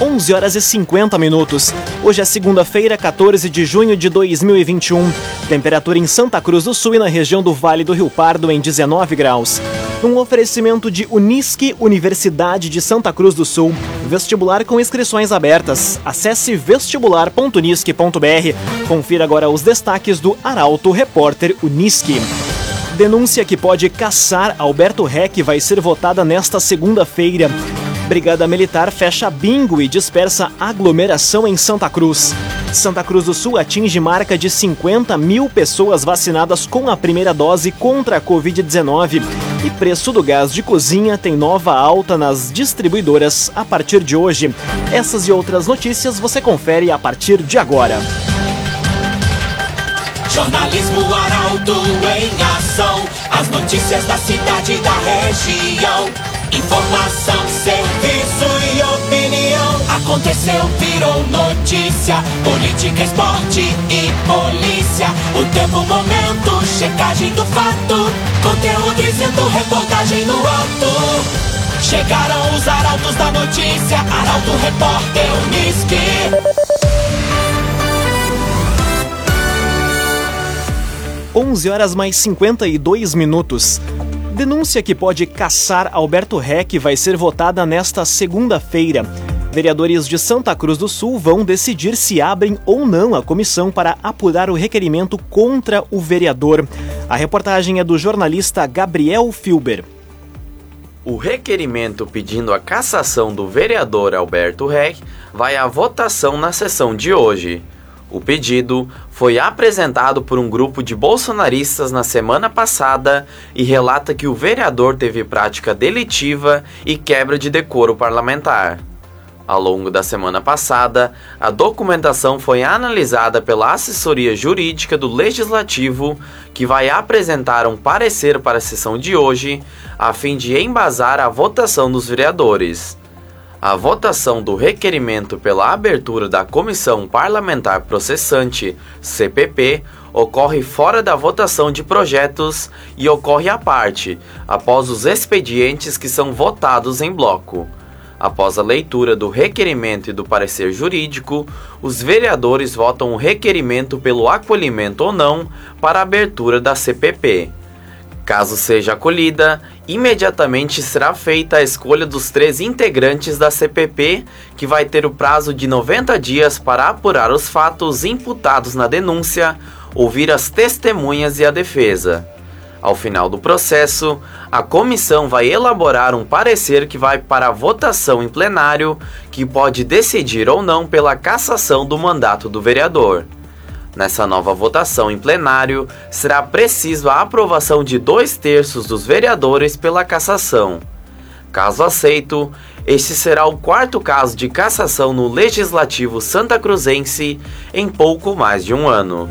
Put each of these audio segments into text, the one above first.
11 horas e 50 minutos. Hoje é segunda-feira, 14 de junho de 2021. Temperatura em Santa Cruz do Sul e na região do Vale do Rio Pardo em 19 graus. Um oferecimento de Unisque, Universidade de Santa Cruz do Sul. Vestibular com inscrições abertas. Acesse vestibular.unisque.br. Confira agora os destaques do Arauto Repórter Unisque. Denúncia que pode caçar Alberto Reck vai ser votada nesta segunda-feira. Brigada Militar fecha bingo e dispersa aglomeração em Santa Cruz. Santa Cruz do Sul atinge marca de 50 mil pessoas vacinadas com a primeira dose contra a Covid-19. E preço do gás de cozinha tem nova alta nas distribuidoras a partir de hoje. Essas e outras notícias você confere a partir de agora. Jornalismo Arauto em ação. As notícias da cidade e da região. Informação, serviço e opinião. Aconteceu, virou notícia. Política, esporte e polícia. O tempo, momento, checagem do fato. Conteúdo dizendo, reportagem no ato. Chegaram os arautos da notícia. Arauto, repórter, Unisque. 11 horas mais 52 minutos. Denúncia que pode caçar Alberto Reck vai ser votada nesta segunda-feira. Vereadores de Santa Cruz do Sul vão decidir se abrem ou não a comissão para apurar o requerimento contra o vereador. A reportagem é do jornalista Gabriel Filber. O requerimento pedindo a cassação do vereador Alberto Reck vai à votação na sessão de hoje. O pedido foi apresentado por um grupo de bolsonaristas na semana passada e relata que o vereador teve prática delitiva e quebra de decoro parlamentar. Ao longo da semana passada, a documentação foi analisada pela assessoria jurídica do Legislativo, que vai apresentar um parecer para a sessão de hoje, a fim de embasar a votação dos vereadores. A votação do requerimento pela abertura da Comissão Parlamentar Processante, CPP, ocorre fora da votação de projetos e ocorre à parte, após os expedientes que são votados em bloco. Após a leitura do requerimento e do parecer jurídico, os vereadores votam o requerimento pelo acolhimento ou não para a abertura da CPP. Caso seja acolhida, imediatamente será feita a escolha dos três integrantes da CPP, que vai ter o prazo de 90 dias para apurar os fatos imputados na denúncia, ouvir as testemunhas e a defesa. Ao final do processo, a comissão vai elaborar um parecer que vai para votação em plenário, que pode decidir ou não pela cassação do mandato do vereador. Nessa nova votação em plenário, será preciso a aprovação de dois terços dos vereadores pela cassação. Caso aceito, este será o quarto caso de cassação no Legislativo Santa Cruzense em pouco mais de um ano.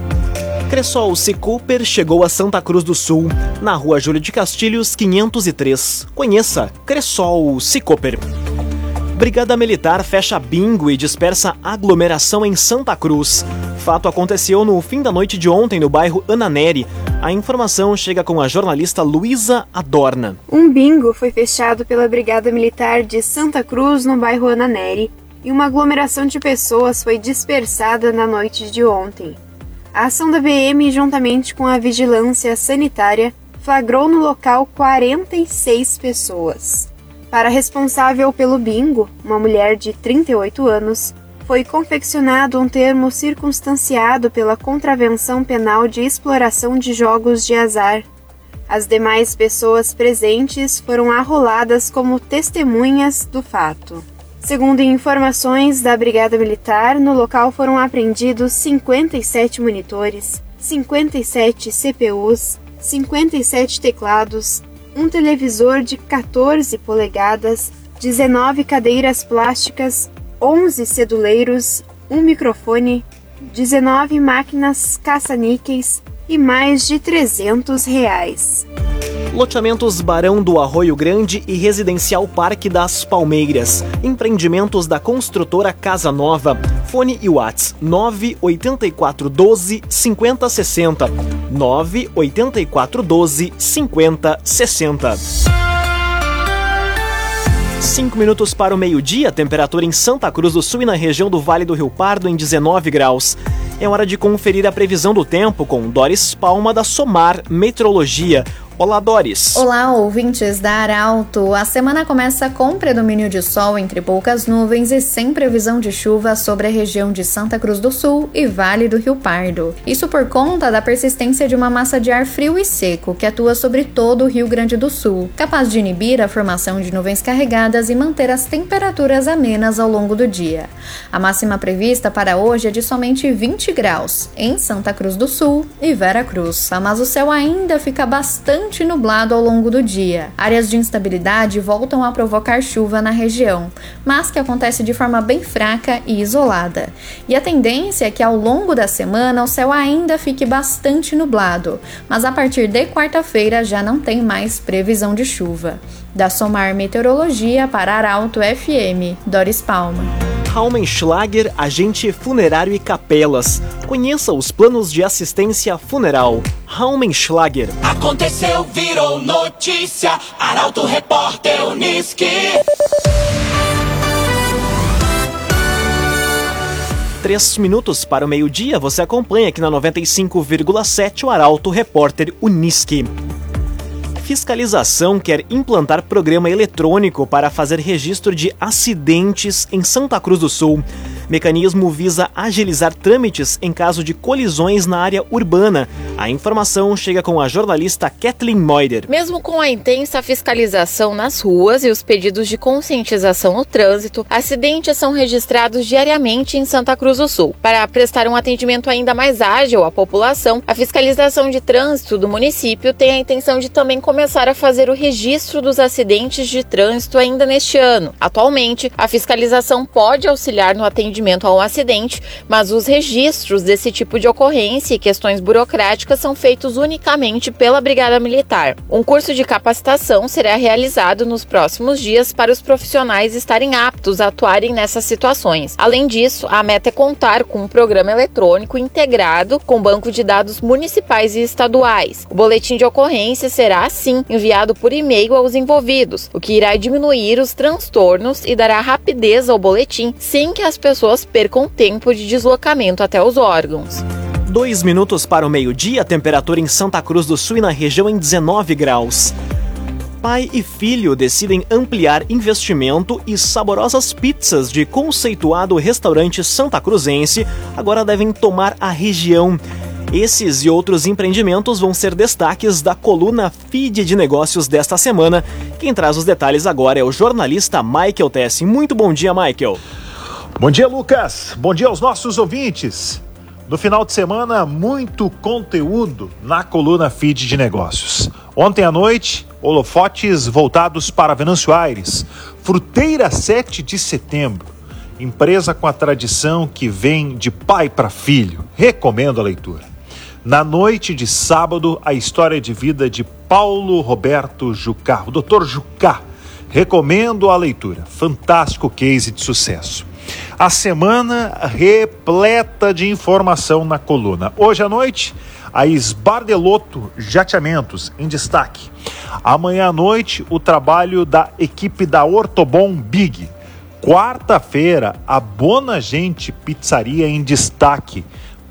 Cressol Cicoper chegou a Santa Cruz do Sul, na rua Júlio de Castilhos, 503. Conheça Cressol Cicoper. Brigada Militar fecha bingo e dispersa aglomeração em Santa Cruz. Fato aconteceu no fim da noite de ontem no bairro Ananeri. A informação chega com a jornalista Luísa Adorna. Um bingo foi fechado pela Brigada Militar de Santa Cruz no bairro Ananeri e uma aglomeração de pessoas foi dispersada na noite de ontem. A ação da BM, juntamente com a vigilância sanitária, flagrou no local 46 pessoas. Para a responsável pelo bingo, uma mulher de 38 anos, foi confeccionado um termo circunstanciado pela contravenção penal de exploração de jogos de azar. As demais pessoas presentes foram arroladas como testemunhas do fato. Segundo informações da Brigada Militar, no local foram apreendidos 57 monitores, 57 CPUs, 57 teclados, um televisor de 14 polegadas, 19 cadeiras plásticas, 11 ceduleiros, um microfone, 19 máquinas caça-níqueis e mais de 300 reais. Loteamentos Barão do Arroio Grande e Residencial Parque das Palmeiras. Empreendimentos da construtora Casa Nova. Fone e Whats 98412 5060. 98412 5060. 5 minutos para o meio-dia, temperatura em Santa Cruz do Sul e na região do Vale do Rio Pardo em 19 graus. É hora de conferir a previsão do tempo com Doris Palma da Somar Meteorologia. Olá, Doris. Olá, ouvintes da Arauto. A semana começa com predomínio de sol entre poucas nuvens e sem previsão de chuva sobre a região de Santa Cruz do Sul e Vale do Rio Pardo. Isso por conta da persistência de uma massa de ar frio e seco que atua sobre todo o Rio Grande do Sul, capaz de inibir a formação de nuvens carregadas e manter as temperaturas amenas ao longo do dia. A máxima prevista para hoje é de somente 20 graus em Santa Cruz do Sul e Vera Cruz, mas o céu ainda fica bastante bastante nublado ao longo do dia. Áreas de instabilidade voltam a provocar chuva na região, mas que acontece de forma bem fraca e isolada. E a tendência é que ao longo da semana o céu ainda fique bastante nublado, mas a partir de quarta-feira já não tem mais previsão de chuva. Da Somar Meteorologia para Arauto FM, Doris Palma. Raumenschlager, agente funerário e capelas. Conheça os planos de assistência funeral. Raumenschlager. Aconteceu, virou notícia. Arauto Repórter Uniski. Três minutos para o meio-dia, você acompanha aqui na 95,7 o Arauto Repórter Uniski. Fiscalização quer implantar programa eletrônico para fazer registro de acidentes em Santa Cruz do Sul. Mecanismo visa agilizar trâmites em caso de colisões na área urbana. A informação chega com a jornalista Kathleen Moider. Mesmo com a intensa fiscalização nas ruas e os pedidos de conscientização no trânsito, acidentes são registrados diariamente em Santa Cruz do Sul. Para prestar um atendimento ainda mais ágil à população, a fiscalização de trânsito do município tem a intenção de também começar a fazer o registro dos acidentes de trânsito ainda neste ano. Atualmente, a fiscalização pode auxiliar no atendimento atendimento a um acidente, mas os registros desse tipo de ocorrência e questões burocráticas são feitos unicamente pela Brigada Militar. Um curso de capacitação será realizado nos próximos dias para os profissionais estarem aptos a atuarem nessas situações. Além disso, a meta é contar com um programa eletrônico integrado com banco de dados municipais e estaduais. O boletim de ocorrência será, assim, enviado por e-mail aos envolvidos, o que irá diminuir os transtornos e dará rapidez ao boletim sem que as pessoas pessoas percam tempo de deslocamento até os órgãos. Dois minutos para o meio-dia, temperatura em Santa Cruz do Sul e na região em 19 graus. Pai e filho decidem ampliar investimento e saborosas pizzas de conceituado restaurante santa cruzense agora devem tomar a região. Esses e outros empreendimentos vão ser destaques da coluna Feed de Negócios desta semana. Quem traz os detalhes agora é o jornalista Michael Tessin. Muito bom dia, Michael. Bom dia, Lucas. Bom dia aos nossos ouvintes. No final de semana, muito conteúdo na coluna Feed de Negócios. Ontem à noite, holofotes voltados para Venâncio Aires, Fruteira 7 de setembro. Empresa com a tradição que vem de pai para filho. Recomendo a leitura. Na noite de sábado, a história de vida de Paulo Roberto Jucá, o Dr. Jucá. Recomendo a leitura. Fantástico case de sucesso. A semana repleta de informação na coluna. Hoje à noite, a Esbardeloto Jateamentos em destaque. Amanhã à noite, o trabalho da equipe da Ortobon Big. Quarta-feira, a Bona Gente Pizzaria em destaque.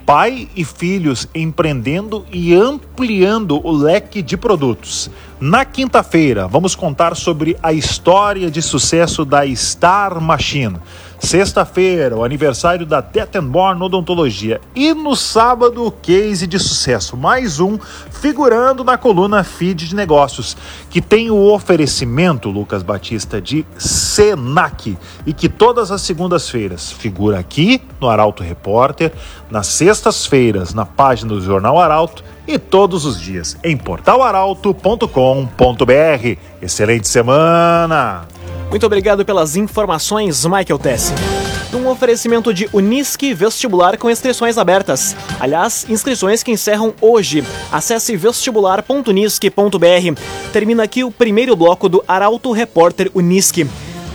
Pai e filhos empreendendo e ampliando o leque de produtos. Na quinta-feira, vamos contar sobre a história de sucesso da Star Machine. Sexta-feira, o aniversário da Tettenborn Odontologia. E no sábado, o case de sucesso. Mais um figurando na coluna Feed de Negócios, que tem o oferecimento, Lucas Batista, de Senac. E que todas as segundas-feiras figura aqui no Arauto Repórter, nas sextas-feiras na página do Jornal Arauto e todos os dias em portalaralto.com.br. Excelente semana! Muito obrigado pelas informações, Michael Tess. Um oferecimento de Unisque Vestibular com inscrições abertas. Aliás, inscrições que encerram hoje. Acesse vestibular.unisque.br. Termina aqui o primeiro bloco do Arauto Repórter Unisque.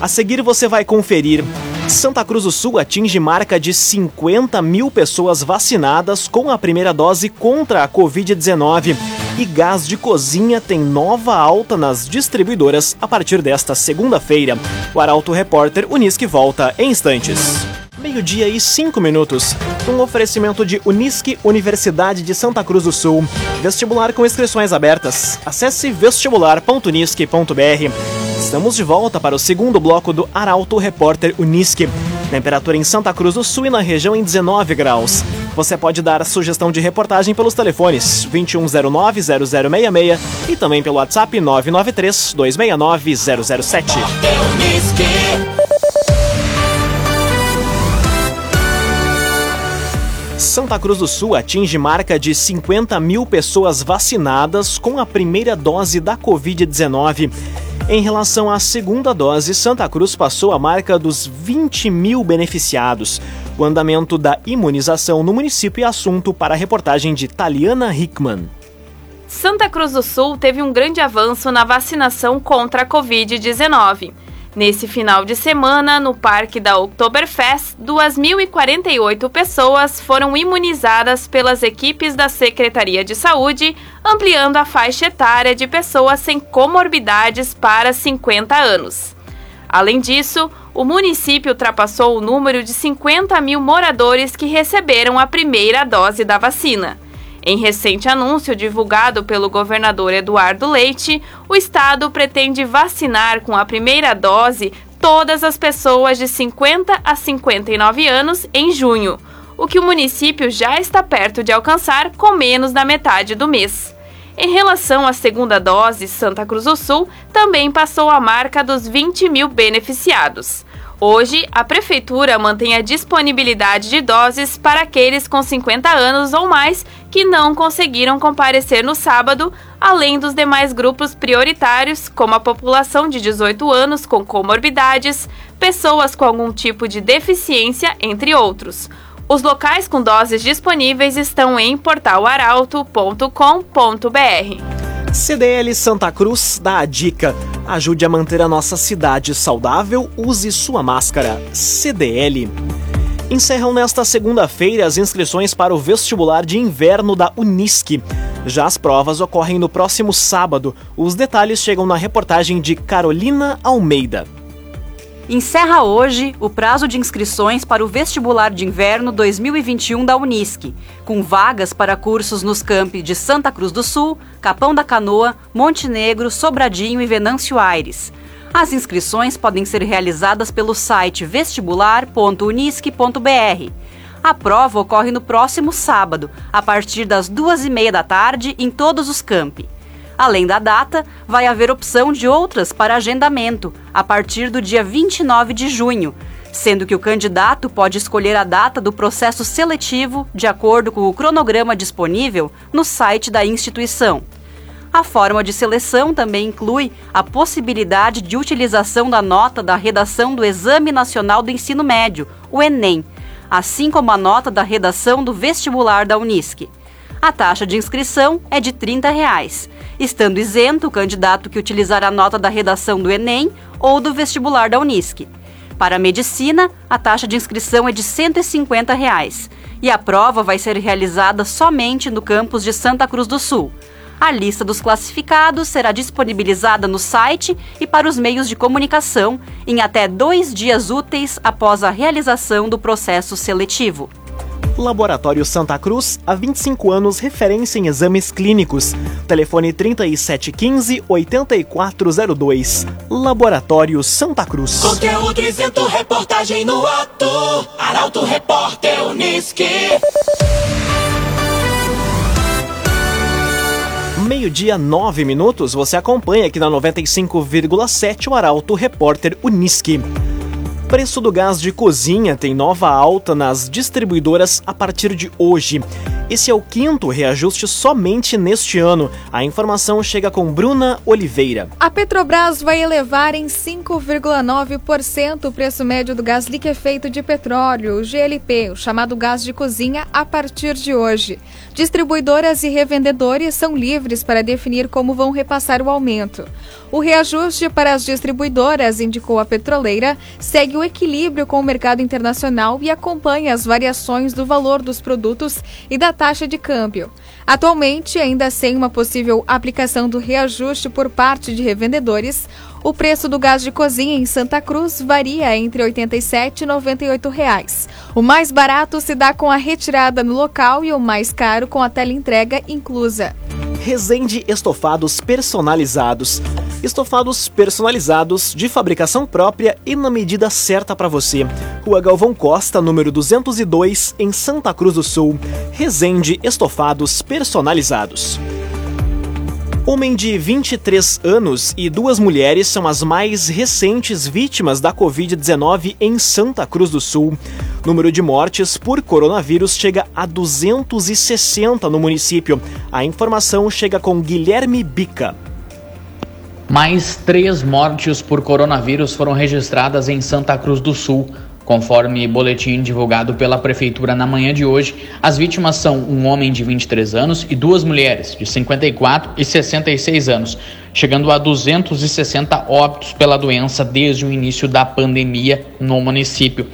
A seguir você vai conferir. Santa Cruz do Sul atinge marca de 50 mil pessoas vacinadas com a primeira dose contra a Covid-19. E gás de cozinha tem nova alta nas distribuidoras a partir desta segunda-feira. O Arauto Repórter Unisque volta em instantes. Meio-dia e cinco minutos. Um oferecimento de Unisque Universidade de Santa Cruz do Sul. Vestibular com inscrições abertas. Acesse vestibular.unisque.br. Estamos de volta para o segundo bloco do Arauto Repórter Unisque. Temperatura em Santa Cruz do Sul e na região em 19 graus. Você pode dar a sugestão de reportagem pelos telefones 2109-0066 e também pelo WhatsApp 993-269-007. Santa Cruz do Sul atinge marca de 50 mil pessoas vacinadas com a primeira dose da Covid-19. Em relação à segunda dose, Santa Cruz passou a marca dos 20 mil beneficiados. O andamento da imunização no município é assunto para a reportagem de Taliana Hickman. Santa Cruz do Sul teve um grande avanço na vacinação contra a Covid-19. Nesse final de semana, no Parque da Oktoberfest, 2.048 pessoas foram imunizadas pelas equipes da Secretaria de Saúde, ampliando a faixa etária de pessoas sem comorbidades para 50 anos. Além disso, o município ultrapassou o número de 50 mil moradores que receberam a primeira dose da vacina. Em recente anúncio divulgado pelo governador Eduardo Leite, o estado pretende vacinar com a primeira dose todas as pessoas de 50 a 59 anos em junho, o que o município já está perto de alcançar com menos da metade do mês. Em relação à segunda dose, Santa Cruz do Sul também passou a marca dos 20 mil beneficiados. Hoje, a Prefeitura mantém a disponibilidade de doses para aqueles com 50 anos ou mais que não conseguiram comparecer no sábado, além dos demais grupos prioritários, como a população de 18 anos com comorbidades, pessoas com algum tipo de deficiência, entre outros. Os locais com doses disponíveis estão em portalaralto.com.br. CDL Santa Cruz dá a dica. Ajude a manter a nossa cidade saudável, use sua máscara. CDL. Encerram nesta segunda-feira as inscrições para o vestibular de inverno da Unisque. Já as provas ocorrem no próximo sábado. Os detalhes chegam na reportagem de Carolina Almeida. Encerra hoje o prazo de inscrições para o vestibular de inverno 2021 da Unisc, com vagas para cursos nos campi de Santa Cruz do Sul, Capão da Canoa, Montenegro, Sobradinho e Venâncio Aires. As inscrições podem ser realizadas pelo site vestibular.unisc.br. A prova ocorre no próximo sábado, a partir das duas e meia da tarde, em todos os campi. Além da data, vai haver opção de outras para agendamento, a partir do dia 29 de junho, sendo que o candidato pode escolher a data do processo seletivo de acordo com o cronograma disponível no site da instituição. A forma de seleção também inclui a possibilidade de utilização da nota da redação do Exame Nacional do Ensino Médio, o Enem, assim como a nota da redação do vestibular da Unisc. A taxa de inscrição é de 30 reais, estando isento o candidato que utilizar a nota da redação do Enem ou do vestibular da Unisc. Para a medicina, a taxa de inscrição é de 150 reais, e a prova vai ser realizada somente no campus de Santa Cruz do Sul. A lista dos classificados será disponibilizada no site e para os meios de comunicação em até dois dias úteis após a realização do processo seletivo. Laboratório Santa Cruz, há 25 anos referência em exames clínicos. Telefone 3715-8402. Laboratório Santa Cruz. Conteúdo isento, reportagem no ato. Arauto Repórter Unisque. Meio-dia, nove minutos, você acompanha aqui na 95,7 o Arauto Repórter Unisque. Preço do gás de cozinha tem nova alta nas distribuidoras a partir de hoje. Esse é o quinto reajuste somente neste ano. A informação chega com Bruna Oliveira. A Petrobras vai elevar em 5,9% o preço médio do gás liquefeito de petróleo, o GLP, o chamado gás de cozinha, a partir de hoje. Distribuidoras e revendedores são livres para definir como vão repassar o aumento. O reajuste para as distribuidoras, indicou a petroleira, segue o equilíbrio com o mercado internacional e acompanha as variações do valor dos produtos e da taxa de câmbio. Atualmente, ainda sem uma possível aplicação do reajuste por parte de revendedores, o preço do gás de cozinha em Santa Cruz varia entre R$ 87 e 98 reais. O mais barato se dá com a retirada no local e o mais caro com a teleentrega inclusa. Resende Estofados Personalizados. Estofados personalizados, de fabricação própria e na medida certa para você. Rua Galvão Costa, número 202, em Santa Cruz do Sul. Resende Estofados Personalizados. Homem de 23 anos e duas mulheres são as mais recentes vítimas da Covid-19 em Santa Cruz do Sul. Número de mortes por coronavírus chega a 260 no município. A informação chega com Guilherme Bica. Mais três mortes por coronavírus foram registradas em Santa Cruz do Sul. Conforme boletim divulgado pela Prefeitura na manhã de hoje, as vítimas são um homem de 23 anos e duas mulheres de 54 e 66 anos, chegando a 260 óbitos pela doença desde o início da pandemia no município.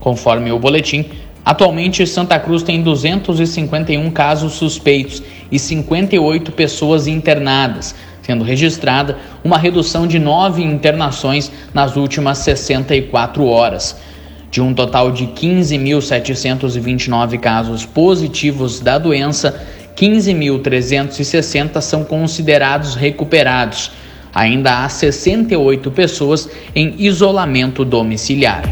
Conforme o boletim, atualmente Santa Cruz tem 251 casos suspeitos e 58 pessoas internadas, sendo registrada uma redução de nove internações nas últimas 64 horas. De um total de 15.729 casos positivos da doença, 15.360 são considerados recuperados. Ainda há 68 pessoas em isolamento domiciliar.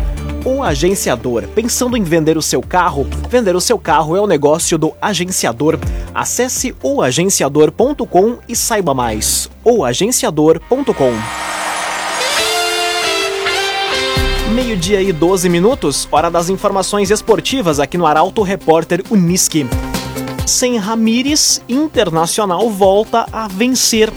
O agenciador. Pensando em vender o seu carro? Vender o seu carro é o negócio do agenciador. Acesse oagenciador.com e saiba mais. oagenciador.com Meio-dia e 12 minutos, hora das informações esportivas aqui no Arauto Repórter Uniski. Sem Ramires, Internacional volta a vencer.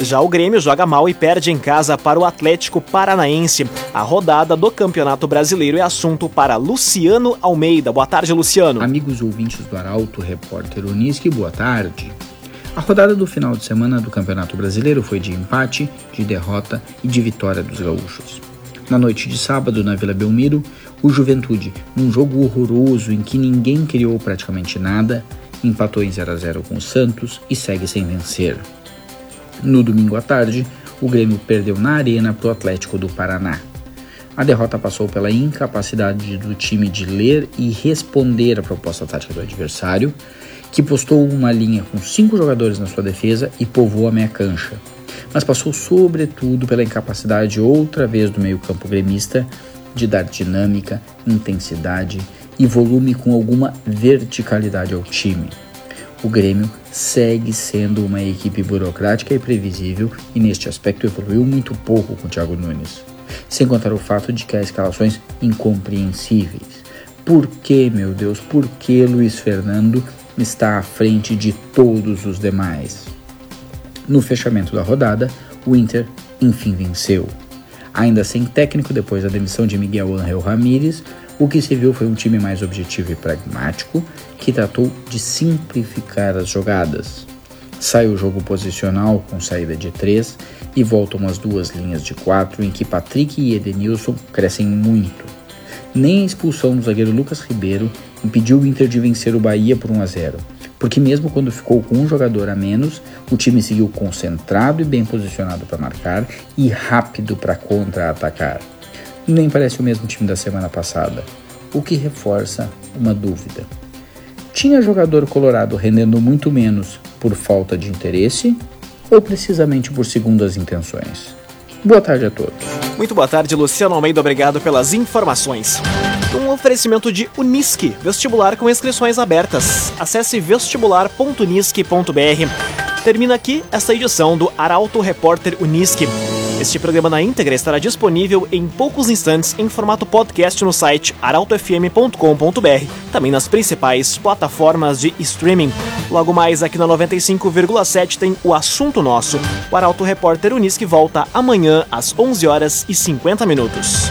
Já o Grêmio joga mal e perde em casa para o Atlético Paranaense. A rodada do Campeonato Brasileiro é assunto para Luciano Almeida. Boa tarde, Luciano. Amigos ouvintes do Arauto Repórter Uniski, boa tarde. A rodada do final de semana do Campeonato Brasileiro foi de empate, de derrota e de vitória dos gaúchos. Na noite de sábado, na Vila Belmiro, o Juventude, num jogo horroroso em que ninguém criou praticamente nada, empatou em 0 a 0 com o Santos e segue sem vencer. No domingo à tarde, o Grêmio perdeu na Arena para o Atlético do Paraná. A derrota passou pela incapacidade do time de ler e responder à proposta tática do adversário, que postou uma linha com cinco jogadores na sua defesa e povoou a meia cancha, mas passou sobretudo pela incapacidade outra vez do meio-campo gremista de dar dinâmica, intensidade e volume com alguma verticalidade ao time. O Grêmio segue sendo uma equipe burocrática e previsível e neste aspecto evoluiu muito pouco com o Thiago Nunes. Sem contar o fato de que há escalações incompreensíveis. Por que, meu Deus, por que Luiz Fernando está à frente de todos os demais? No fechamento da rodada, o Inter enfim venceu. Ainda sem técnico depois da demissão de Miguel Ángel Ramírez, o que se viu foi um time mais objetivo e pragmático que tratou de simplificar as jogadas. Sai o jogo posicional com saída de 3 e voltam as duas linhas de 4 em que Patrick e Edenilson crescem muito. Nem a expulsão do zagueiro Lucas Ribeiro impediu o Inter de vencer o Bahia por 1 a 0 porque mesmo quando ficou com um jogador a menos, o time seguiu concentrado e bem posicionado para marcar e rápido para contra-atacar. Nem parece o mesmo time da semana passada, o que reforça uma dúvida. Tinha jogador colorado rendendo muito menos por falta de interesse ou precisamente por segundas intenções? Boa tarde a todos. Muito boa tarde, Luciano Almeida. Obrigado pelas informações. Um oferecimento de Unisque, vestibular com inscrições abertas. Acesse vestibular.unisque.br. Termina aqui esta edição do Arauto Repórter Unisque. Este programa na íntegra estará disponível em poucos instantes em formato podcast no site arautofm.com.br, também nas principais plataformas de streaming. Logo mais aqui na 95,7 tem o assunto nosso. O Arauto Repórter Unisque volta amanhã às 11 horas e 50 minutos.